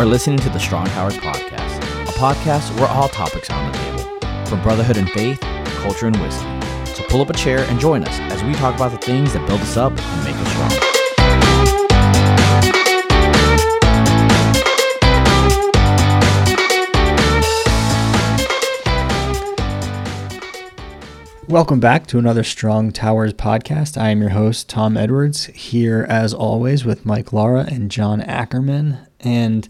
are listening to the Strong Towers Podcast, a podcast where all topics are on the table, from brotherhood and faith, to culture and wisdom. So pull up a chair and join us as we talk about the things that build us up and make us strong. Welcome back to another Strong Towers podcast. I am your host, Tom Edwards, here as always with Mike Lara and John Ackerman. And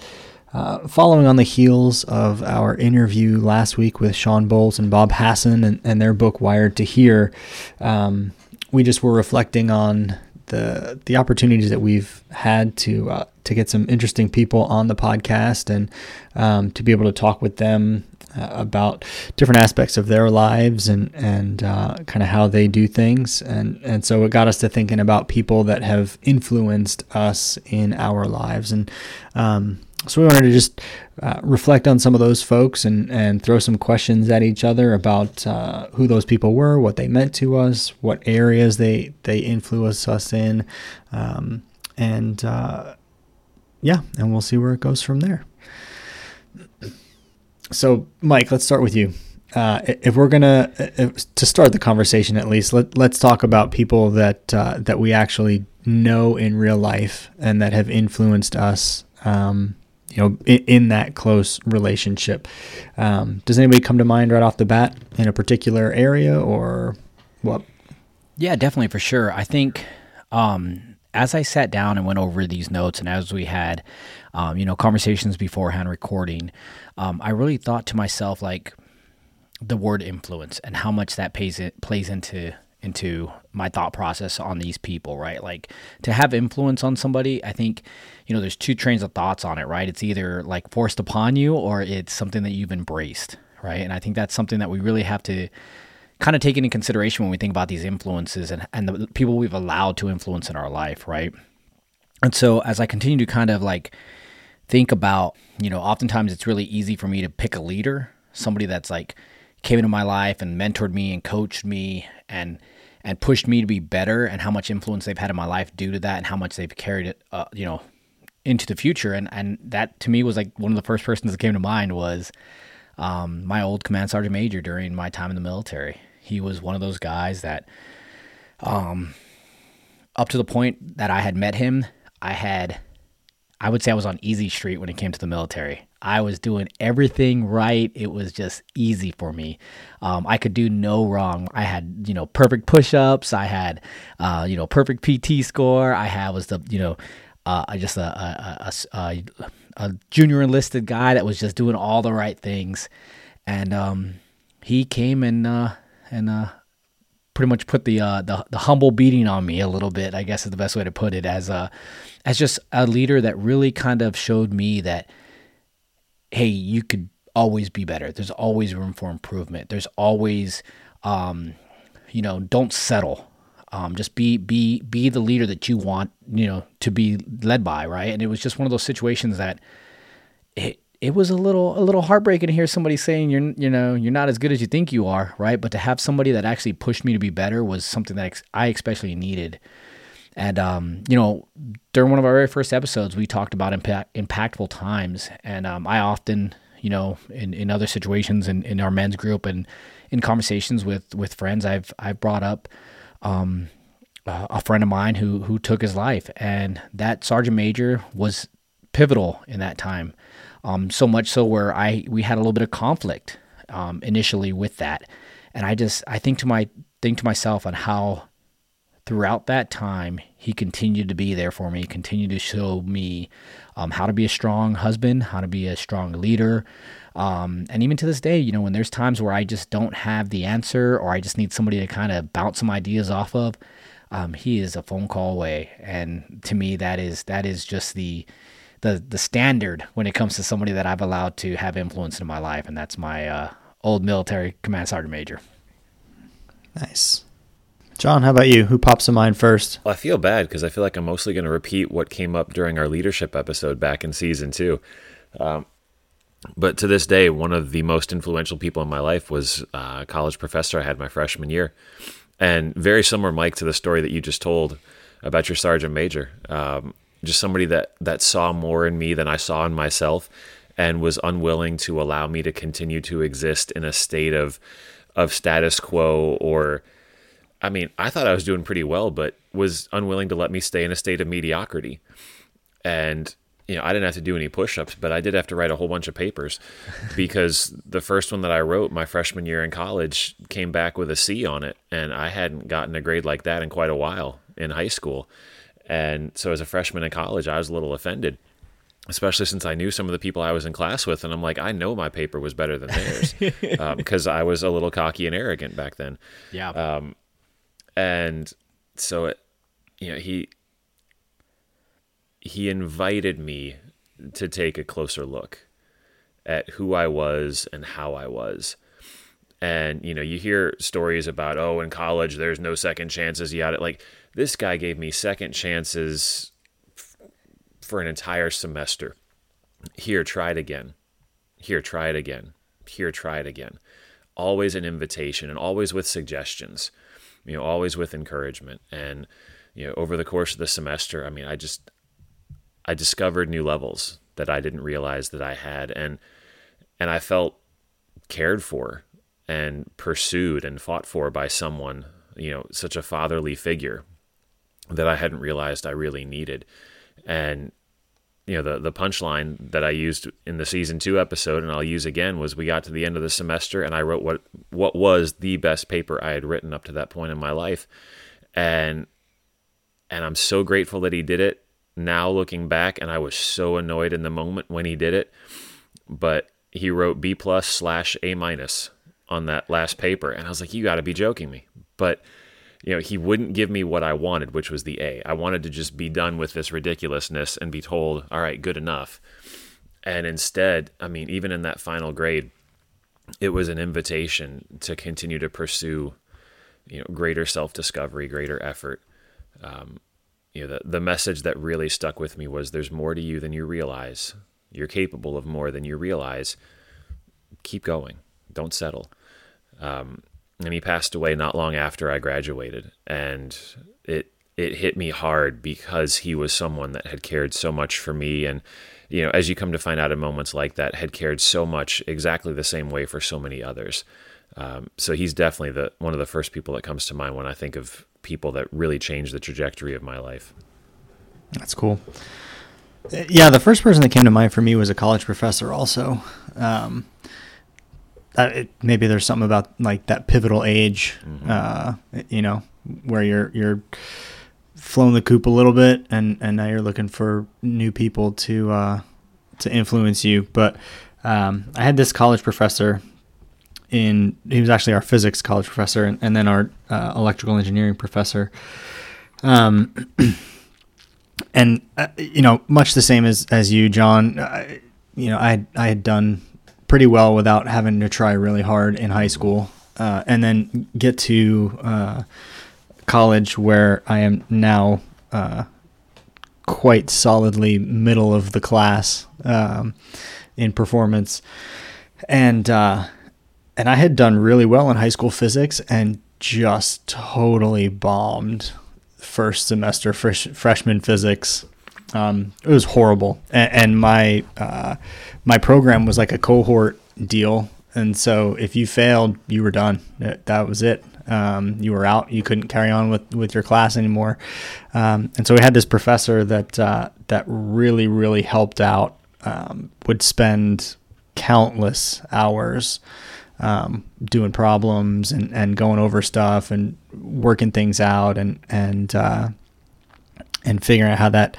uh, following on the heels of our interview last week with Sean Bowles and Bob Hassan and, and their book, Wired to Hear, um, we just were reflecting on the the opportunities that we've had to uh, to get some interesting people on the podcast and um, to be able to talk with them uh, about different aspects of their lives and and uh, kind of how they do things. And and so it got us to thinking about people that have influenced us in our lives. And um, so we wanted to just uh, reflect on some of those folks and, and throw some questions at each other about uh, who those people were, what they meant to us, what areas they they influenced us in, um, and uh, yeah, and we'll see where it goes from there. So, Mike, let's start with you. Uh, if we're gonna if, to start the conversation, at least let let's talk about people that uh, that we actually know in real life and that have influenced us. Um, you know, in, in, that close relationship. Um, does anybody come to mind right off the bat in a particular area or what? Yeah, definitely for sure. I think um, as I sat down and went over these notes, and as we had, um, you know, conversations beforehand recording, um, I really thought to myself like the word influence and how much that plays it plays into into my thought process on these people, right? Like to have influence on somebody, I think, you know, there's two trains of thoughts on it, right? It's either like forced upon you or it's something that you've embraced, right? And I think that's something that we really have to kind of take into consideration when we think about these influences and, and the people we've allowed to influence in our life, right? And so as I continue to kind of like think about, you know, oftentimes it's really easy for me to pick a leader, somebody that's like came into my life and mentored me and coached me and and pushed me to be better and how much influence they've had in my life due to that and how much they've carried it uh, you know into the future and and that to me was like one of the first persons that came to mind was um, my old command sergeant major during my time in the military he was one of those guys that um up to the point that I had met him I had I would say I was on easy street when it came to the military I was doing everything right. It was just easy for me. Um, I could do no wrong. I had, you know, perfect push-ups. I had, uh, you know, perfect PT score. I had was the, you know, uh, I just a a, a, a, junior enlisted guy that was just doing all the right things, and um, he came and uh, and uh, pretty much put the, uh, the the humble beating on me a little bit. I guess is the best way to put it as a as just a leader that really kind of showed me that hey, you could always be better. There's always room for improvement. There's always, um, you know, don't settle. Um, just be be be the leader that you want, you know, to be led by, right? And it was just one of those situations that it it was a little a little heartbreaking to hear somebody saying you're you know you're not as good as you think you are, right? But to have somebody that actually pushed me to be better was something that I especially needed. And um, you know, during one of our very first episodes, we talked about impact, impactful times, and um, I often, you know, in, in other situations in, in our men's group and in conversations with with friends, I've I've brought up um, a friend of mine who who took his life, and that sergeant major was pivotal in that time. Um, so much so where I we had a little bit of conflict um, initially with that, and I just I think to my think to myself on how throughout that time, he continued to be there for me, continued to show me um, how to be a strong husband, how to be a strong leader. Um, and even to this day, you know, when there's times where I just don't have the answer or I just need somebody to kind of bounce some ideas off of, um, he is a phone call away. And to me, that is that is just the the the standard when it comes to somebody that I've allowed to have influence in my life, and that's my uh, old military command sergeant major. Nice. John, how about you? Who pops to mind first? Well, I feel bad because I feel like I'm mostly going to repeat what came up during our leadership episode back in season two. Um, but to this day, one of the most influential people in my life was a college professor I had my freshman year. And very similar, Mike, to the story that you just told about your sergeant major. Um, just somebody that that saw more in me than I saw in myself and was unwilling to allow me to continue to exist in a state of of status quo or I mean, I thought I was doing pretty well, but was unwilling to let me stay in a state of mediocrity. And you know, I didn't have to do any push-ups, but I did have to write a whole bunch of papers because the first one that I wrote my freshman year in college came back with a C on it, and I hadn't gotten a grade like that in quite a while in high school. And so as a freshman in college, I was a little offended, especially since I knew some of the people I was in class with, and I'm like, I know my paper was better than theirs because um, I was a little cocky and arrogant back then. Yeah. Um, and so it, you know, he he invited me to take a closer look at who I was and how I was. And you know, you hear stories about oh, in college there's no second chances. It. Like this guy gave me second chances f- for an entire semester. Here, try it again. Here, try it again. Here, try it again. Always an invitation and always with suggestions. You know, always with encouragement. And you know, over the course of the semester, I mean, I just I discovered new levels that I didn't realize that I had and and I felt cared for and pursued and fought for by someone, you know, such a fatherly figure that I hadn't realized I really needed. And you know, the the punchline that I used in the season 2 episode and I'll use again was we got to the end of the semester and I wrote what what was the best paper I had written up to that point in my life. And and I'm so grateful that he did it now looking back, and I was so annoyed in the moment when he did it. But he wrote B plus slash A minus on that last paper, and I was like, "You got to be joking me!" But you know, he wouldn't give me what I wanted, which was the A. I wanted to just be done with this ridiculousness and be told, "All right, good enough." And instead, I mean, even in that final grade, it was an invitation to continue to pursue, you know, greater self-discovery, greater effort. Um, you know, the, the message that really stuck with me was there's more to you than you realize. You're capable of more than you realize. Keep going. Don't settle. Um, and he passed away not long after I graduated. And it, it hit me hard because he was someone that had cared so much for me. And, you know, as you come to find out in moments like that, had cared so much exactly the same way for so many others. Um, so he's definitely the one of the first people that comes to mind when I think of people that really changed the trajectory of my life. That's cool. Yeah, the first person that came to mind for me was a college professor. Also, um, it, maybe there's something about like that pivotal age, mm-hmm. uh, you know, where you're you're flown the coop a little bit, and and now you're looking for new people to uh, to influence you. But um, I had this college professor in he was actually our physics college professor and, and then our uh, electrical engineering professor um, and uh, you know much the same as as you john uh, you know i i had done pretty well without having to try really hard in high school uh, and then get to uh, college where i am now uh, quite solidly middle of the class um, in performance and and I had done really well in high school physics and just totally bombed first semester fresh, freshman physics. Um, it was horrible, and, and my uh, my program was like a cohort deal, and so if you failed, you were done. That, that was it. Um, you were out. You couldn't carry on with, with your class anymore. Um, and so we had this professor that uh, that really really helped out. Um, would spend countless hours um, doing problems and, and going over stuff and working things out and and uh, and figuring out how that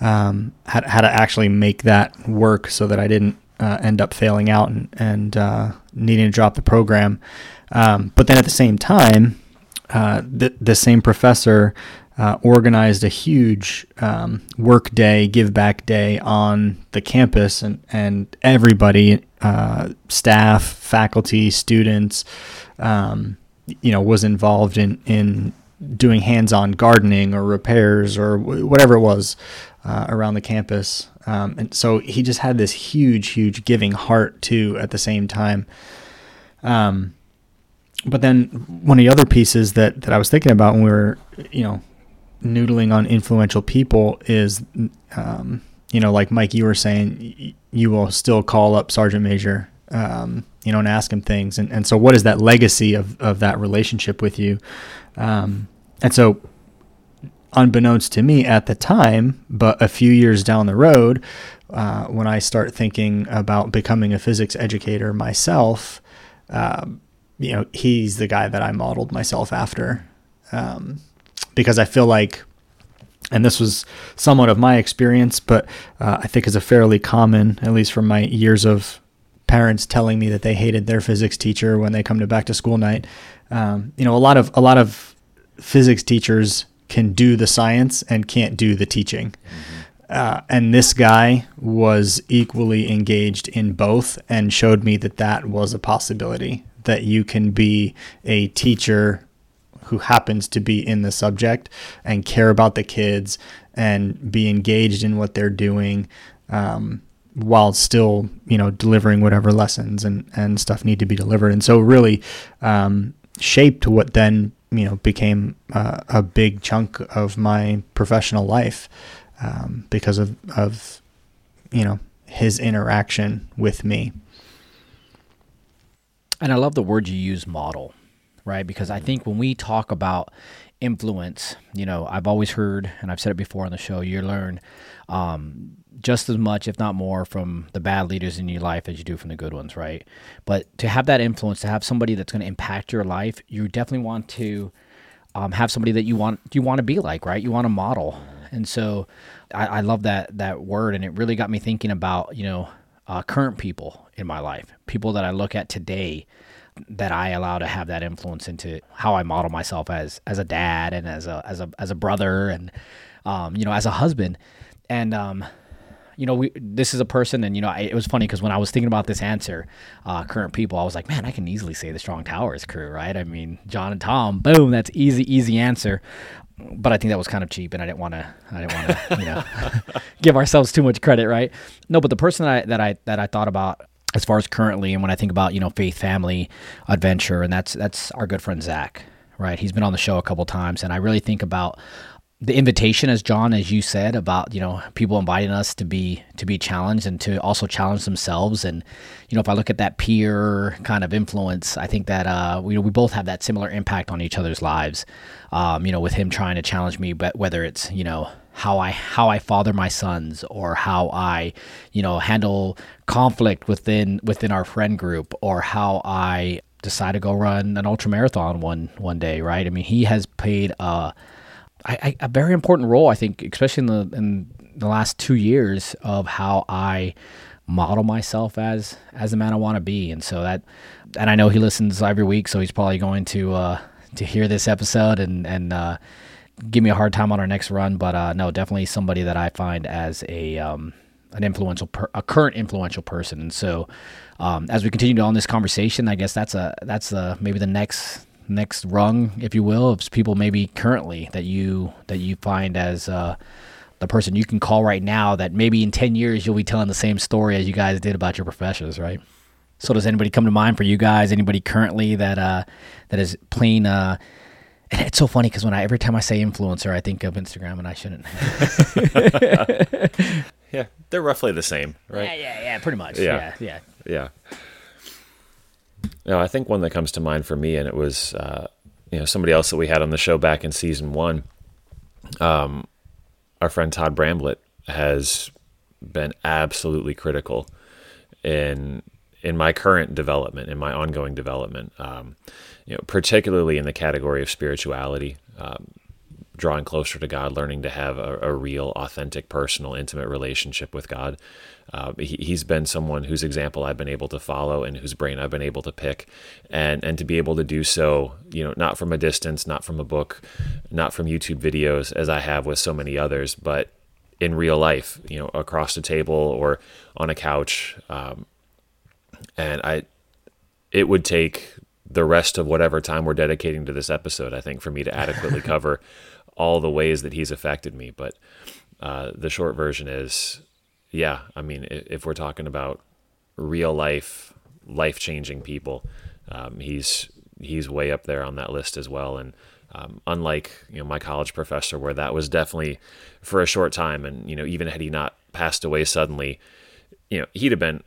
um, how, how to actually make that work so that I didn't uh, end up failing out and and uh, needing to drop the program. Um, but then at the same time, uh, the the same professor uh, organized a huge um, work day, give back day on the campus, and, and everybody, uh, staff, faculty, students, um, you know, was involved in, in doing hands on gardening or repairs or whatever it was uh, around the campus. Um, and so he just had this huge, huge giving heart too at the same time. Um, but then one of the other pieces that, that I was thinking about when we were, you know, noodling on influential people is, um, you know, like Mike, you were saying, you will still call up Sergeant Major, um, you know, and ask him things. And, and so, what is that legacy of, of that relationship with you? Um, and so, unbeknownst to me at the time, but a few years down the road, uh, when I start thinking about becoming a physics educator myself, um, you know, he's the guy that I modeled myself after. Um, because I feel like, and this was somewhat of my experience, but uh, I think is a fairly common, at least from my years of parents telling me that they hated their physics teacher when they come to back to school night. Um, you know, a lot of a lot of physics teachers can do the science and can't do the teaching. Uh, and this guy was equally engaged in both and showed me that that was a possibility that you can be a teacher who happens to be in the subject and care about the kids and be engaged in what they're doing um, while still you know delivering whatever lessons and and stuff need to be delivered and so really um, shaped what then you know became uh, a big chunk of my professional life um, because of of you know his interaction with me. And I love the word you use, model, right? Because I think when we talk about influence, you know, I've always heard, and I've said it before on the show, you learn um, just as much, if not more, from the bad leaders in your life as you do from the good ones, right? But to have that influence, to have somebody that's going to impact your life, you definitely want to um, have somebody that you want you want to be like, right? You want to model. And so I, I love that that word, and it really got me thinking about you know uh, current people in my life, people that I look at today that I allow to have that influence into how I model myself as as a dad and as a as a as a brother and um, you know as a husband and um, you know, we this is a person, and you know, I, it was funny because when I was thinking about this answer, uh, current people, I was like, man, I can easily say the Strong Towers crew, right? I mean, John and Tom, boom, that's easy, easy answer but I think that was kind of cheap, and I didn't want to. I didn't want to, you know, give ourselves too much credit, right? No, but the person that I that I that I thought about as far as currently, and when I think about you know faith, family, adventure, and that's that's our good friend Zach, right? He's been on the show a couple times, and I really think about the invitation as john as you said about you know people inviting us to be to be challenged and to also challenge themselves. And you know if i look at that peer kind of influence i think that uh we, we both have that similar impact on each other's lives. Um you know with him trying to challenge me but whether it's you know how i how i father my sons or how i you know handle conflict within within our friend group or how i decide to go run an ultra marathon one one day right? I mean he has paid a I, I, a very important role, I think, especially in the in the last two years of how I model myself as as the man I want to be, and so that, and I know he listens every week, so he's probably going to uh, to hear this episode and and uh, give me a hard time on our next run. But uh, no, definitely somebody that I find as a um, an influential, per, a current influential person, and so um, as we continue on this conversation, I guess that's a that's a, maybe the next next rung, if you will, of people maybe currently that you that you find as uh, the person you can call right now that maybe in 10 years you'll be telling the same story as you guys did about your professions, right? So does anybody come to mind for you guys? Anybody currently that uh, that is playing? Uh, and it's so funny because when I every time I say influencer, I think of Instagram, and I shouldn't. yeah, they're roughly the same, right? Yeah, yeah, yeah, pretty much. Yeah, yeah, yeah. yeah. No, I think one that comes to mind for me, and it was uh, you know somebody else that we had on the show back in season one. Um, our friend Todd Bramblett has been absolutely critical in in my current development, in my ongoing development. Um, you know, particularly in the category of spirituality, um, drawing closer to God, learning to have a, a real, authentic, personal, intimate relationship with God. Uh, he, has been someone whose example I've been able to follow and whose brain I've been able to pick, and and to be able to do so, you know, not from a distance, not from a book, not from YouTube videos, as I have with so many others, but in real life, you know, across the table or on a couch. Um, and I, it would take the rest of whatever time we're dedicating to this episode, I think, for me to adequately cover all the ways that he's affected me. But uh, the short version is yeah, I mean, if we're talking about real life, life changing people, um, he's he's way up there on that list as well. And Um, unlike you know my college professor, where that was definitely for a short time, and you know even had he not passed away suddenly, you know he'd have been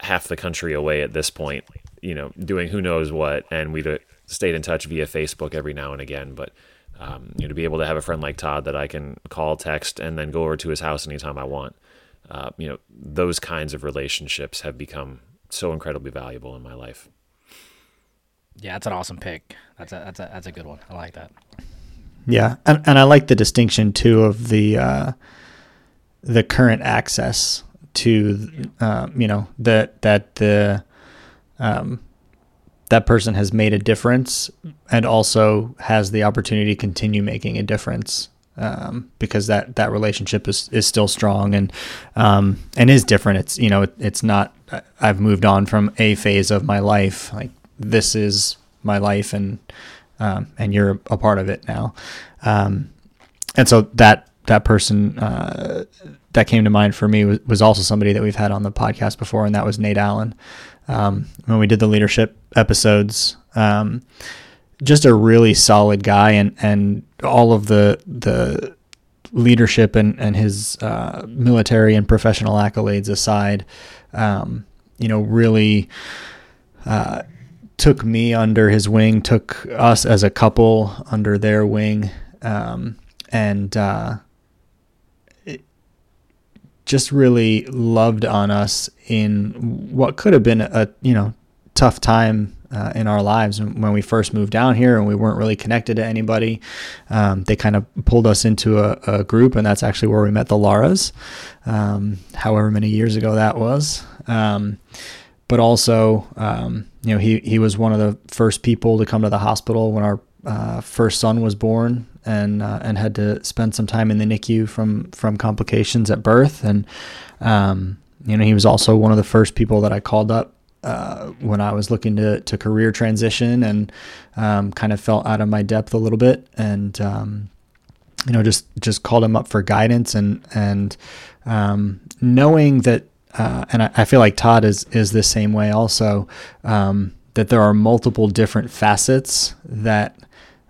half the country away at this point, you know, doing who knows what, and we'd have stayed in touch via Facebook every now and again. But um, you know, to be able to have a friend like Todd that I can call, text, and then go over to his house anytime I want, uh, you know, those kinds of relationships have become so incredibly valuable in my life. Yeah, that's an awesome pick. That's a that's a that's a good one. I like that. Yeah, and and I like the distinction too of the uh, the current access to um, you know that that the um, that person has made a difference and also has the opportunity to continue making a difference um, because that that relationship is is still strong and um, and is different. It's you know it, it's not. I've moved on from a phase of my life. Like this is my life and um, and you're a part of it now. Um, and so that that person uh, that came to mind for me was, was also somebody that we've had on the podcast before, and that was Nate Allen. Um, when we did the leadership episodes, um, just a really solid guy, and and all of the the leadership and and his uh, military and professional accolades aside, um, you know, really. Uh, took me under his wing, took us as a couple under their wing, um, and uh, just really loved on us in what could have been a you know tough time uh, in our lives when we first moved down here and we weren't really connected to anybody. Um, they kind of pulled us into a, a, group, and that's actually where we met the Laras, um, however many years ago that was. Um, but also, um, you know, he, he was one of the first people to come to the hospital when our uh, first son was born and uh, and had to spend some time in the NICU from from complications at birth. And um, you know, he was also one of the first people that I called up uh, when I was looking to to career transition and um, kind of felt out of my depth a little bit. And um, you know, just just called him up for guidance and and um, knowing that uh, and I, I, feel like Todd is is the same way also. Um, that there are multiple different facets that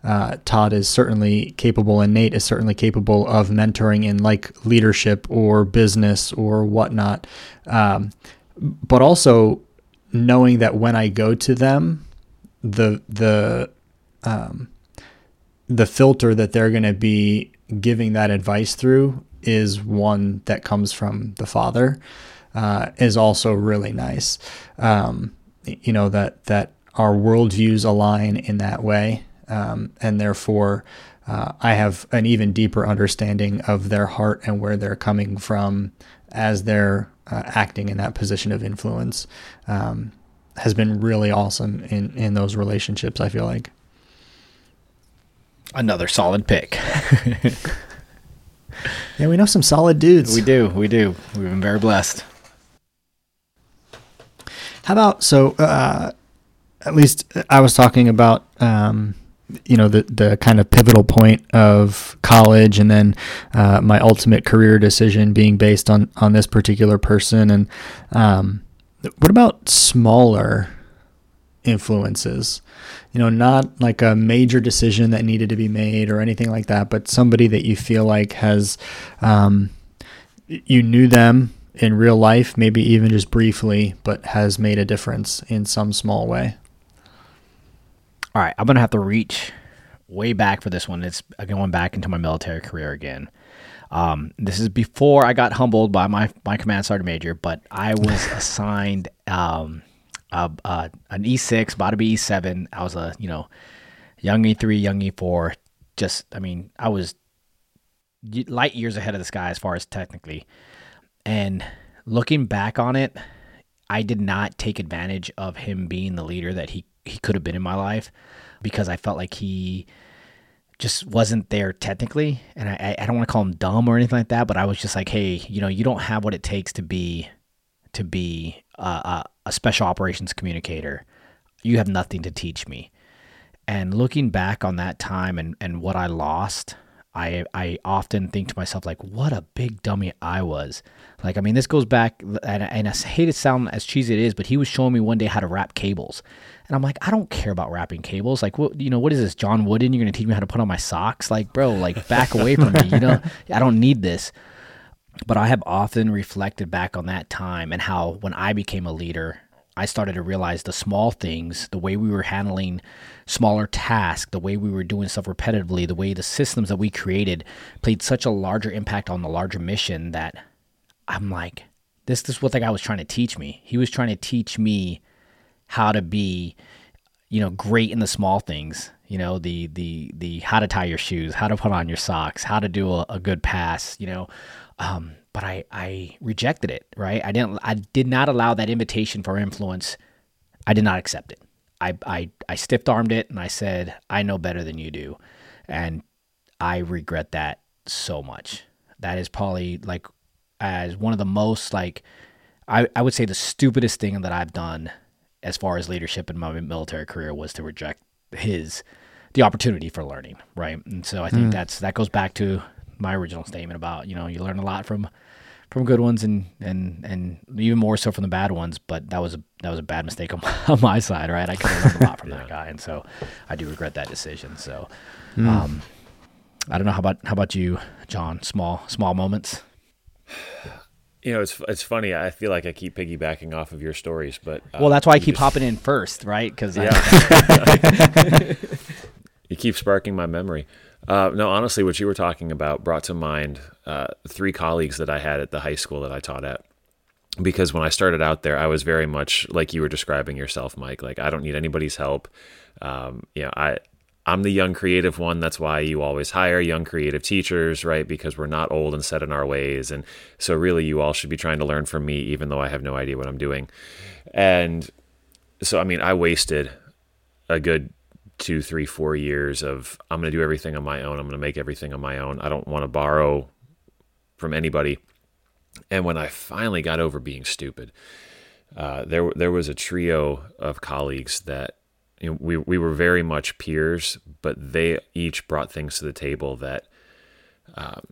uh, Todd is certainly capable, and Nate is certainly capable of mentoring in like leadership or business or whatnot. Um, but also knowing that when I go to them, the the um, the filter that they're going to be giving that advice through is one that comes from the father uh, is also really nice. Um, you know that that our worldviews align in that way, um, and therefore uh, I have an even deeper understanding of their heart and where they're coming from as they're uh, acting in that position of influence. Um, has been really awesome in in those relationships. I feel like another solid pick. yeah, we know some solid dudes. We do. We do. We've been very blessed. How about so? Uh, at least I was talking about um, you know the the kind of pivotal point of college, and then uh, my ultimate career decision being based on on this particular person. And um, what about smaller influences? You know, not like a major decision that needed to be made or anything like that, but somebody that you feel like has um, you knew them in real life, maybe even just briefly, but has made a difference in some small way. All right, I'm gonna have to reach way back for this one. It's going back into my military career again. Um, this is before I got humbled by my my command sergeant major, but I was assigned um, a, a, an E6, about to be E7. I was a you know young E3, young E4. Just I mean, I was light years ahead of this guy as far as technically. And looking back on it, I did not take advantage of him being the leader that he, he could have been in my life because I felt like he just wasn't there technically. And I, I don't want to call him dumb or anything like that, but I was just like, hey, you know, you don't have what it takes to be to be a, a, special operations communicator. You have nothing to teach me. And looking back on that time and, and what I lost, I I often think to myself like, what a big dummy I was. Like, I mean, this goes back, and, and I hate to sound as cheesy it is, but he was showing me one day how to wrap cables, and I'm like, I don't care about wrapping cables. Like, what you know, what is this, John Wooden? You're gonna teach me how to put on my socks? Like, bro, like back away from me. You know, I don't need this. But I have often reflected back on that time and how when I became a leader, I started to realize the small things, the way we were handling smaller tasks, the way we were doing stuff repetitively, the way the systems that we created played such a larger impact on the larger mission that I'm like, this, this is what the guy was trying to teach me. He was trying to teach me how to be, you know, great in the small things. You know, the the the how to tie your shoes, how to put on your socks, how to do a, a good pass. You know, um, but I, I rejected it, right? I didn't, I did not allow that invitation for influence. I did not accept it. I, I, I stiff armed it and I said, I know better than you do. And I regret that so much. That is probably like as one of the most like, I, I would say the stupidest thing that I've done as far as leadership in my military career was to reject his, the opportunity for learning. Right. And so I think mm. that's, that goes back to my original statement about, you know, you learn a lot from, from good ones and and and even more so from the bad ones. But that was a that was a bad mistake on my, on my side, right? I could have learned a lot from yeah. that guy, and so I do regret that decision. So, mm. um, I don't know how about how about you, John? Small small moments. You know, it's it's funny. I feel like I keep piggybacking off of your stories, but uh, well, that's why I keep just... hopping in first, right? Because yeah, I... you keep sparking my memory. Uh, no, honestly, what you were talking about brought to mind uh, three colleagues that I had at the high school that I taught at. Because when I started out there, I was very much like you were describing yourself, Mike. Like I don't need anybody's help. Um, you know, I I'm the young creative one. That's why you always hire young creative teachers, right? Because we're not old and set in our ways, and so really, you all should be trying to learn from me, even though I have no idea what I'm doing. And so, I mean, I wasted a good two, three, four years of I'm going to do everything on my own. I'm going to make everything on my own. I don't want to borrow from anybody. And when I finally got over being stupid, uh, there there was a trio of colleagues that you know, we we were very much peers, but they each brought things to the table that um,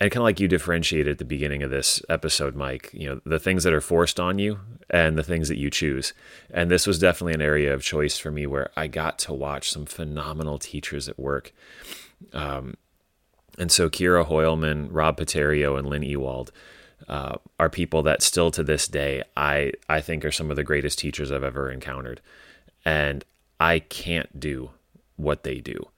and kind of like you differentiated at the beginning of this episode, Mike, you know, the things that are forced on you and the things that you choose. And this was definitely an area of choice for me where I got to watch some phenomenal teachers at work. Um, and so Kira Hoyleman, Rob Paterio, and Lynn Ewald uh, are people that still to this day I, I think are some of the greatest teachers I've ever encountered. And I can't do what they do.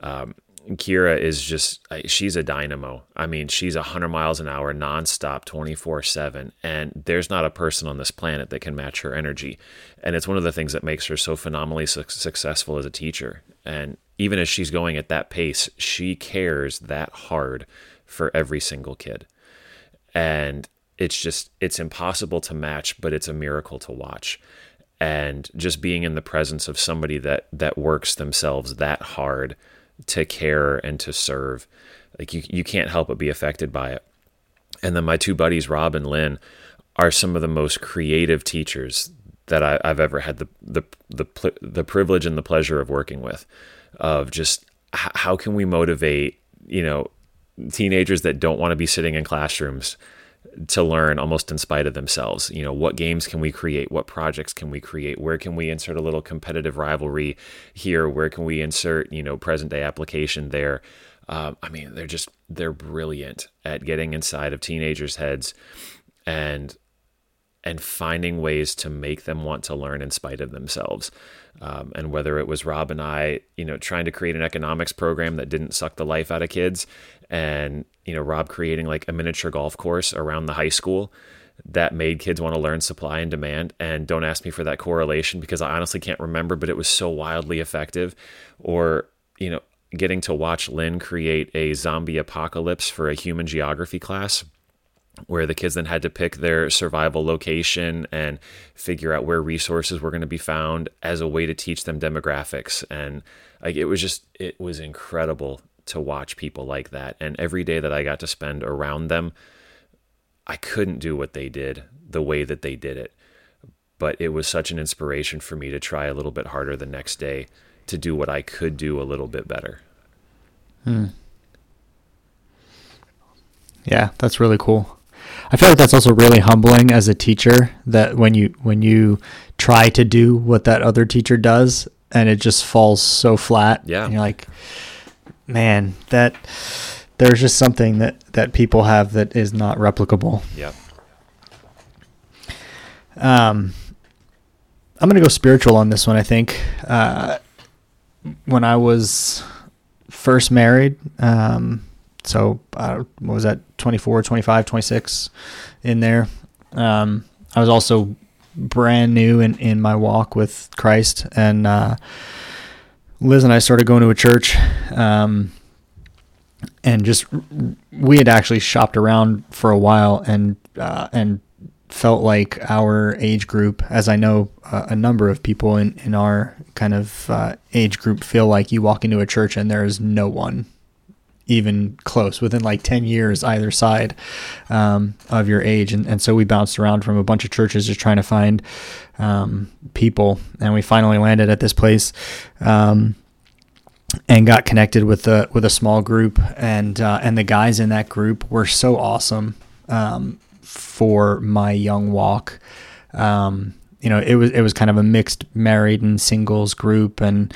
Um, Kira is just, she's a dynamo. I mean, she's 100 miles an hour nonstop, 24 7. And there's not a person on this planet that can match her energy. And it's one of the things that makes her so phenomenally su- successful as a teacher. And even as she's going at that pace, she cares that hard for every single kid. And it's just, it's impossible to match, but it's a miracle to watch and just being in the presence of somebody that that works themselves that hard to care and to serve. Like you, you can't help but be affected by it. And then my two buddies, Rob and Lynn, are some of the most creative teachers that I, have ever had the, the the the privilege and the pleasure of working with. Of just how can we motivate you know teenagers that don't want to be sitting in classrooms to learn almost in spite of themselves. You know, what games can we create? What projects can we create? Where can we insert a little competitive rivalry here? Where can we insert, you know, present day application there? Um, I mean, they're just, they're brilliant at getting inside of teenagers' heads and, and finding ways to make them want to learn in spite of themselves. Um, and whether it was Rob and I, you know, trying to create an economics program that didn't suck the life out of kids, and you know, Rob creating like a miniature golf course around the high school that made kids want to learn supply and demand. And don't ask me for that correlation because I honestly can't remember, but it was so wildly effective. Or you know, getting to watch Lynn create a zombie apocalypse for a human geography class where the kids then had to pick their survival location and figure out where resources were going to be found as a way to teach them demographics and like it was just it was incredible to watch people like that and every day that I got to spend around them I couldn't do what they did the way that they did it but it was such an inspiration for me to try a little bit harder the next day to do what I could do a little bit better hmm. Yeah, that's really cool. I feel like that's also really humbling as a teacher that when you when you try to do what that other teacher does and it just falls so flat. Yeah. And you're like, man, that there's just something that that people have that is not replicable. Yep. Um, I'm gonna go spiritual on this one. I think uh, when I was first married, um, so uh, what was that 24, 25, 26 in there. Um, I was also brand new in, in my walk with Christ, and uh, Liz and I started going to a church. Um, and just we had actually shopped around for a while and uh, and felt like our age group, as I know uh, a number of people in, in our kind of uh, age group feel like you walk into a church and there is no one even close within like 10 years either side um, of your age. And, and so we bounced around from a bunch of churches just trying to find um, people. And we finally landed at this place. Um, and got connected with a with a small group and uh, and the guys in that group were so awesome um, for my young walk. Um, you know, it was it was kind of a mixed married and singles group, and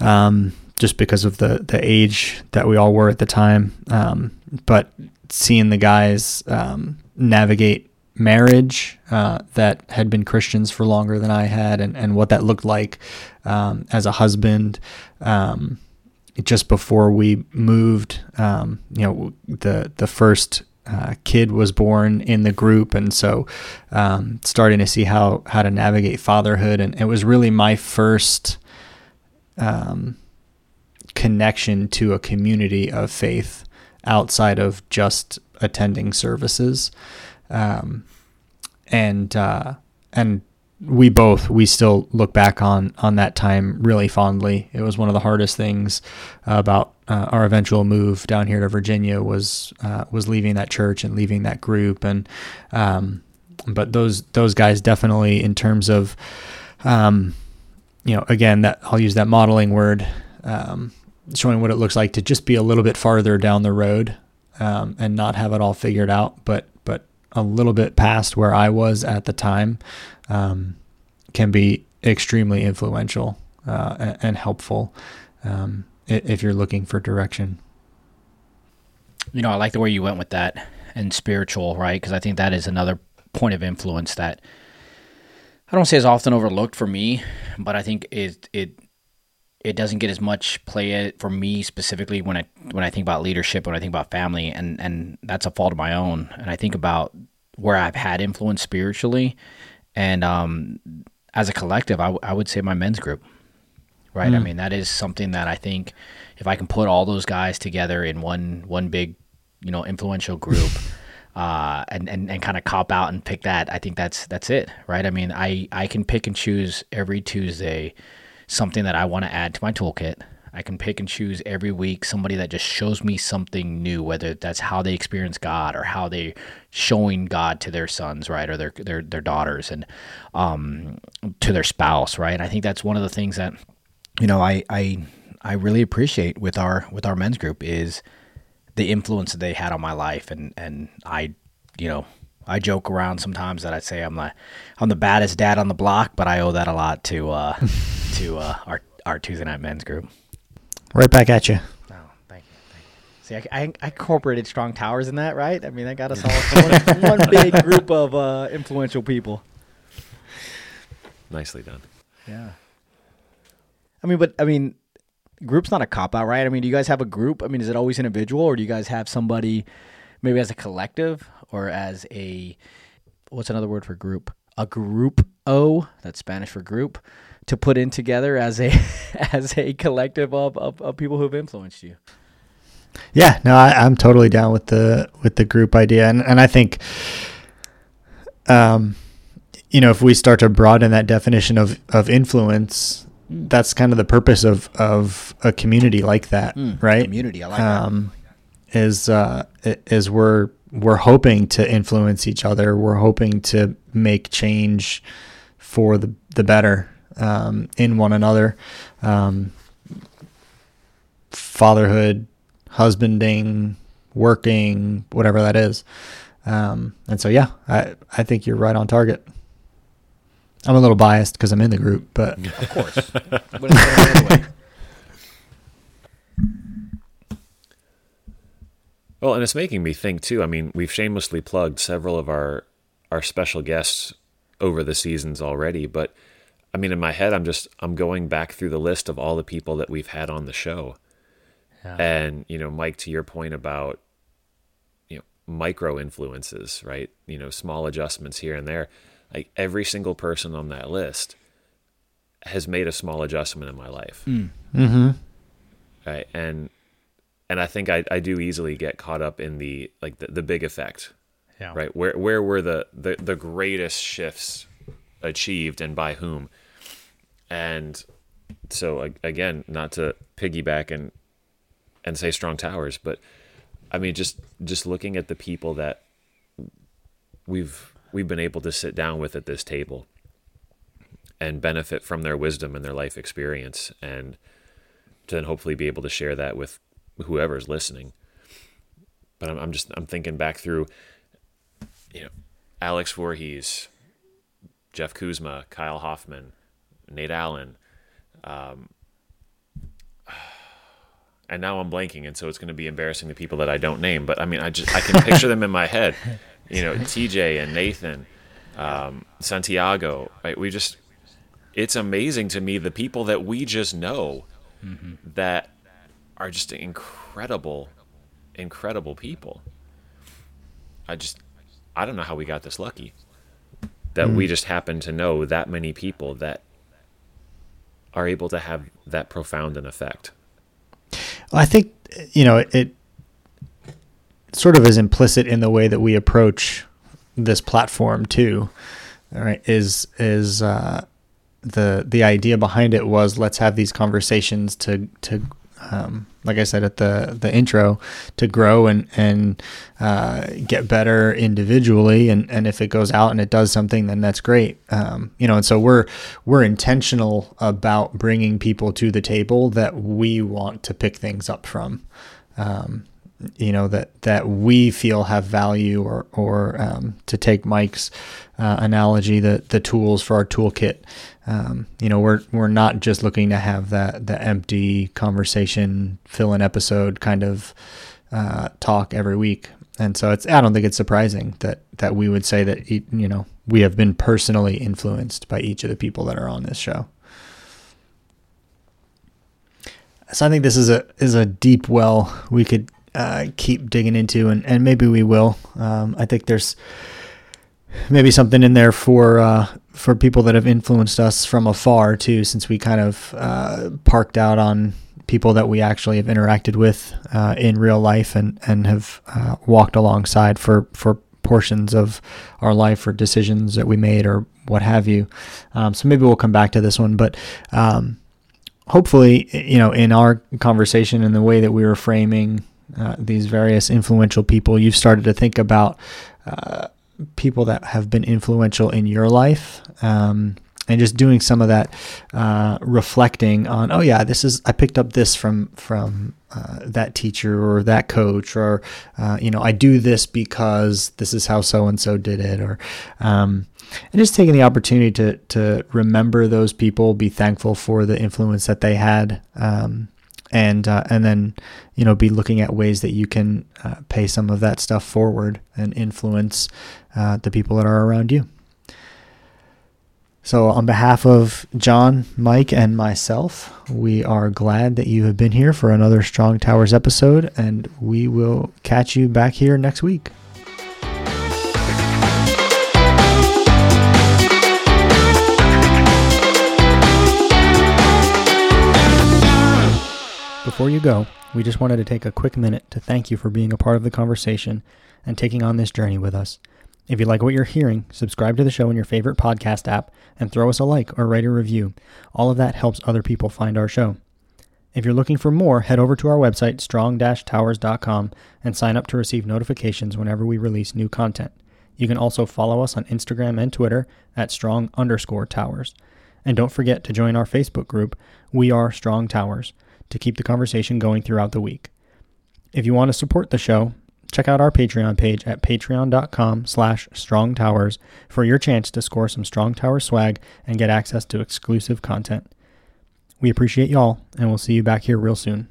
um, just because of the the age that we all were at the time. Um, but seeing the guys um, navigate marriage uh, that had been Christians for longer than I had, and, and what that looked like um, as a husband. Um, just before we moved, um, you know, the the first uh, kid was born in the group, and so um, starting to see how how to navigate fatherhood, and it was really my first um, connection to a community of faith outside of just attending services, um, and uh, and we both we still look back on on that time really fondly. It was one of the hardest things about uh, our eventual move down here to Virginia was uh, was leaving that church and leaving that group and um, but those those guys definitely in terms of um, you know again that I'll use that modeling word um, showing what it looks like to just be a little bit farther down the road um, and not have it all figured out but but a little bit past where I was at the time um, can be extremely influential uh, and, helpful um, if you're looking for direction. You know, I like the way you went with that and spiritual, right? Because I think that is another point of influence that I don't say is often overlooked for me, but I think it it it doesn't get as much play for me specifically when I when I think about leadership, when I think about family, and and that's a fault of my own. And I think about where I've had influence spiritually and um, as a collective, I, w- I would say my men's group, right? Mm. I mean, that is something that I think if I can put all those guys together in one one big, you know, influential group, uh, and and, and kind of cop out and pick that, I think that's that's it, right? I mean, I I can pick and choose every Tuesday something that I want to add to my toolkit I can pick and choose every week somebody that just shows me something new, whether that's how they experience God or how they showing God to their sons, right, or their their their daughters, and um, to their spouse, right. I think that's one of the things that you know I I I really appreciate with our with our men's group is the influence that they had on my life, and and I you know I joke around sometimes that I say I'm the I'm the baddest dad on the block, but I owe that a lot to uh, to uh, our our Tuesday night men's group. Right back at you. Oh, thank you. Thank you. See, I, I, I, incorporated Strong Towers in that, right? I mean, that got us all one, one big group of uh, influential people. Nicely done. Yeah. I mean, but I mean, group's not a cop out, right? I mean, do you guys have a group? I mean, is it always individual, or do you guys have somebody, maybe as a collective, or as a what's another word for group? A group O. That's Spanish for group to put in together as a as a collective of, of, of people who've influenced you. Yeah, no, I, am totally down with the with the group idea, and and I think, um, you know, if we start to broaden that definition of of influence, that's kind of the purpose of of a community like that, mm, right? Community, I like um, that. Is uh, is we're we're hoping to influence each other. We're hoping to make change for the the better um, in one another. Um, fatherhood, husbanding, working, whatever that is. Um, and so, yeah, I, I think you're right on target. I'm a little biased because I'm in the group, but of course. well, and it's making me think too. I mean, we've shamelessly plugged several of our our special guests over the seasons already, but I mean, in my head, I'm just I'm going back through the list of all the people that we've had on the show, yeah. and you know, Mike, to your point about you know micro influences, right? You know, small adjustments here and there like every single person on that list has made a small adjustment in my life. Mm. Mm-hmm. Right. And and I think I, I do easily get caught up in the like the, the big effect. Yeah. Right. Where where were the, the, the greatest shifts achieved and by whom? And so again, not to piggyback and and say strong towers, but I mean just just looking at the people that we've we've been able to sit down with at this table and benefit from their wisdom and their life experience and to then hopefully be able to share that with whoever's listening. But I'm, I'm just i'm thinking back through you know alex Voorhees, jeff kuzma kyle hoffman nate allen um, and now i'm blanking and so it's going to be embarrassing to people that i don't name but i mean i just i can picture them in my head you know, TJ and Nathan, um, Santiago. Right? We just, it's amazing to me the people that we just know mm-hmm. that are just incredible, incredible people. I just, I don't know how we got this lucky that mm. we just happen to know that many people that are able to have that profound an effect. I think you know it, it sort of is implicit in the way that we approach this platform too. All right, is is uh, the the idea behind it was let's have these conversations to to um, like I said at the the intro to grow and and uh, get better individually. And and if it goes out and it does something then that's great. Um, you know and so we're we're intentional about bringing people to the table that we want to pick things up from. Um, you know that that we feel have value or or um, to take Mike's uh, analogy the the tools for our toolkit. Um, you know we're we're not just looking to have that the empty conversation fill an episode kind of uh, talk every week. And so it's I don't think it's surprising that that we would say that you know we have been personally influenced by each of the people that are on this show. So I think this is a is a deep well we could uh, keep digging into, and, and maybe we will. Um, I think there's maybe something in there for uh, for people that have influenced us from afar too, since we kind of uh, parked out on people that we actually have interacted with uh, in real life and and have uh, walked alongside for for portions of our life or decisions that we made or what have you. Um, so maybe we'll come back to this one, but. Um, hopefully, you know, in our conversation and the way that we were framing uh, these various influential people, you've started to think about uh, people that have been influential in your life. Um, and just doing some of that uh, reflecting on, oh yeah, this is I picked up this from from uh, that teacher or that coach, or uh, you know, I do this because this is how so and so did it, or um, and just taking the opportunity to to remember those people, be thankful for the influence that they had, um, and uh, and then you know be looking at ways that you can uh, pay some of that stuff forward and influence uh, the people that are around you. So, on behalf of John, Mike, and myself, we are glad that you have been here for another Strong Towers episode, and we will catch you back here next week. Before you go, we just wanted to take a quick minute to thank you for being a part of the conversation and taking on this journey with us. If you like what you're hearing, subscribe to the show in your favorite podcast app and throw us a like or write a review. All of that helps other people find our show. If you're looking for more, head over to our website, strong-towers.com, and sign up to receive notifications whenever we release new content. You can also follow us on Instagram and Twitter at strong underscore towers. And don't forget to join our Facebook group, We Are Strong Towers to keep the conversation going throughout the week. If you want to support the show, check out our Patreon page at patreon.com slash strongtowers for your chance to score some Strong Tower swag and get access to exclusive content. We appreciate y'all, and we'll see you back here real soon.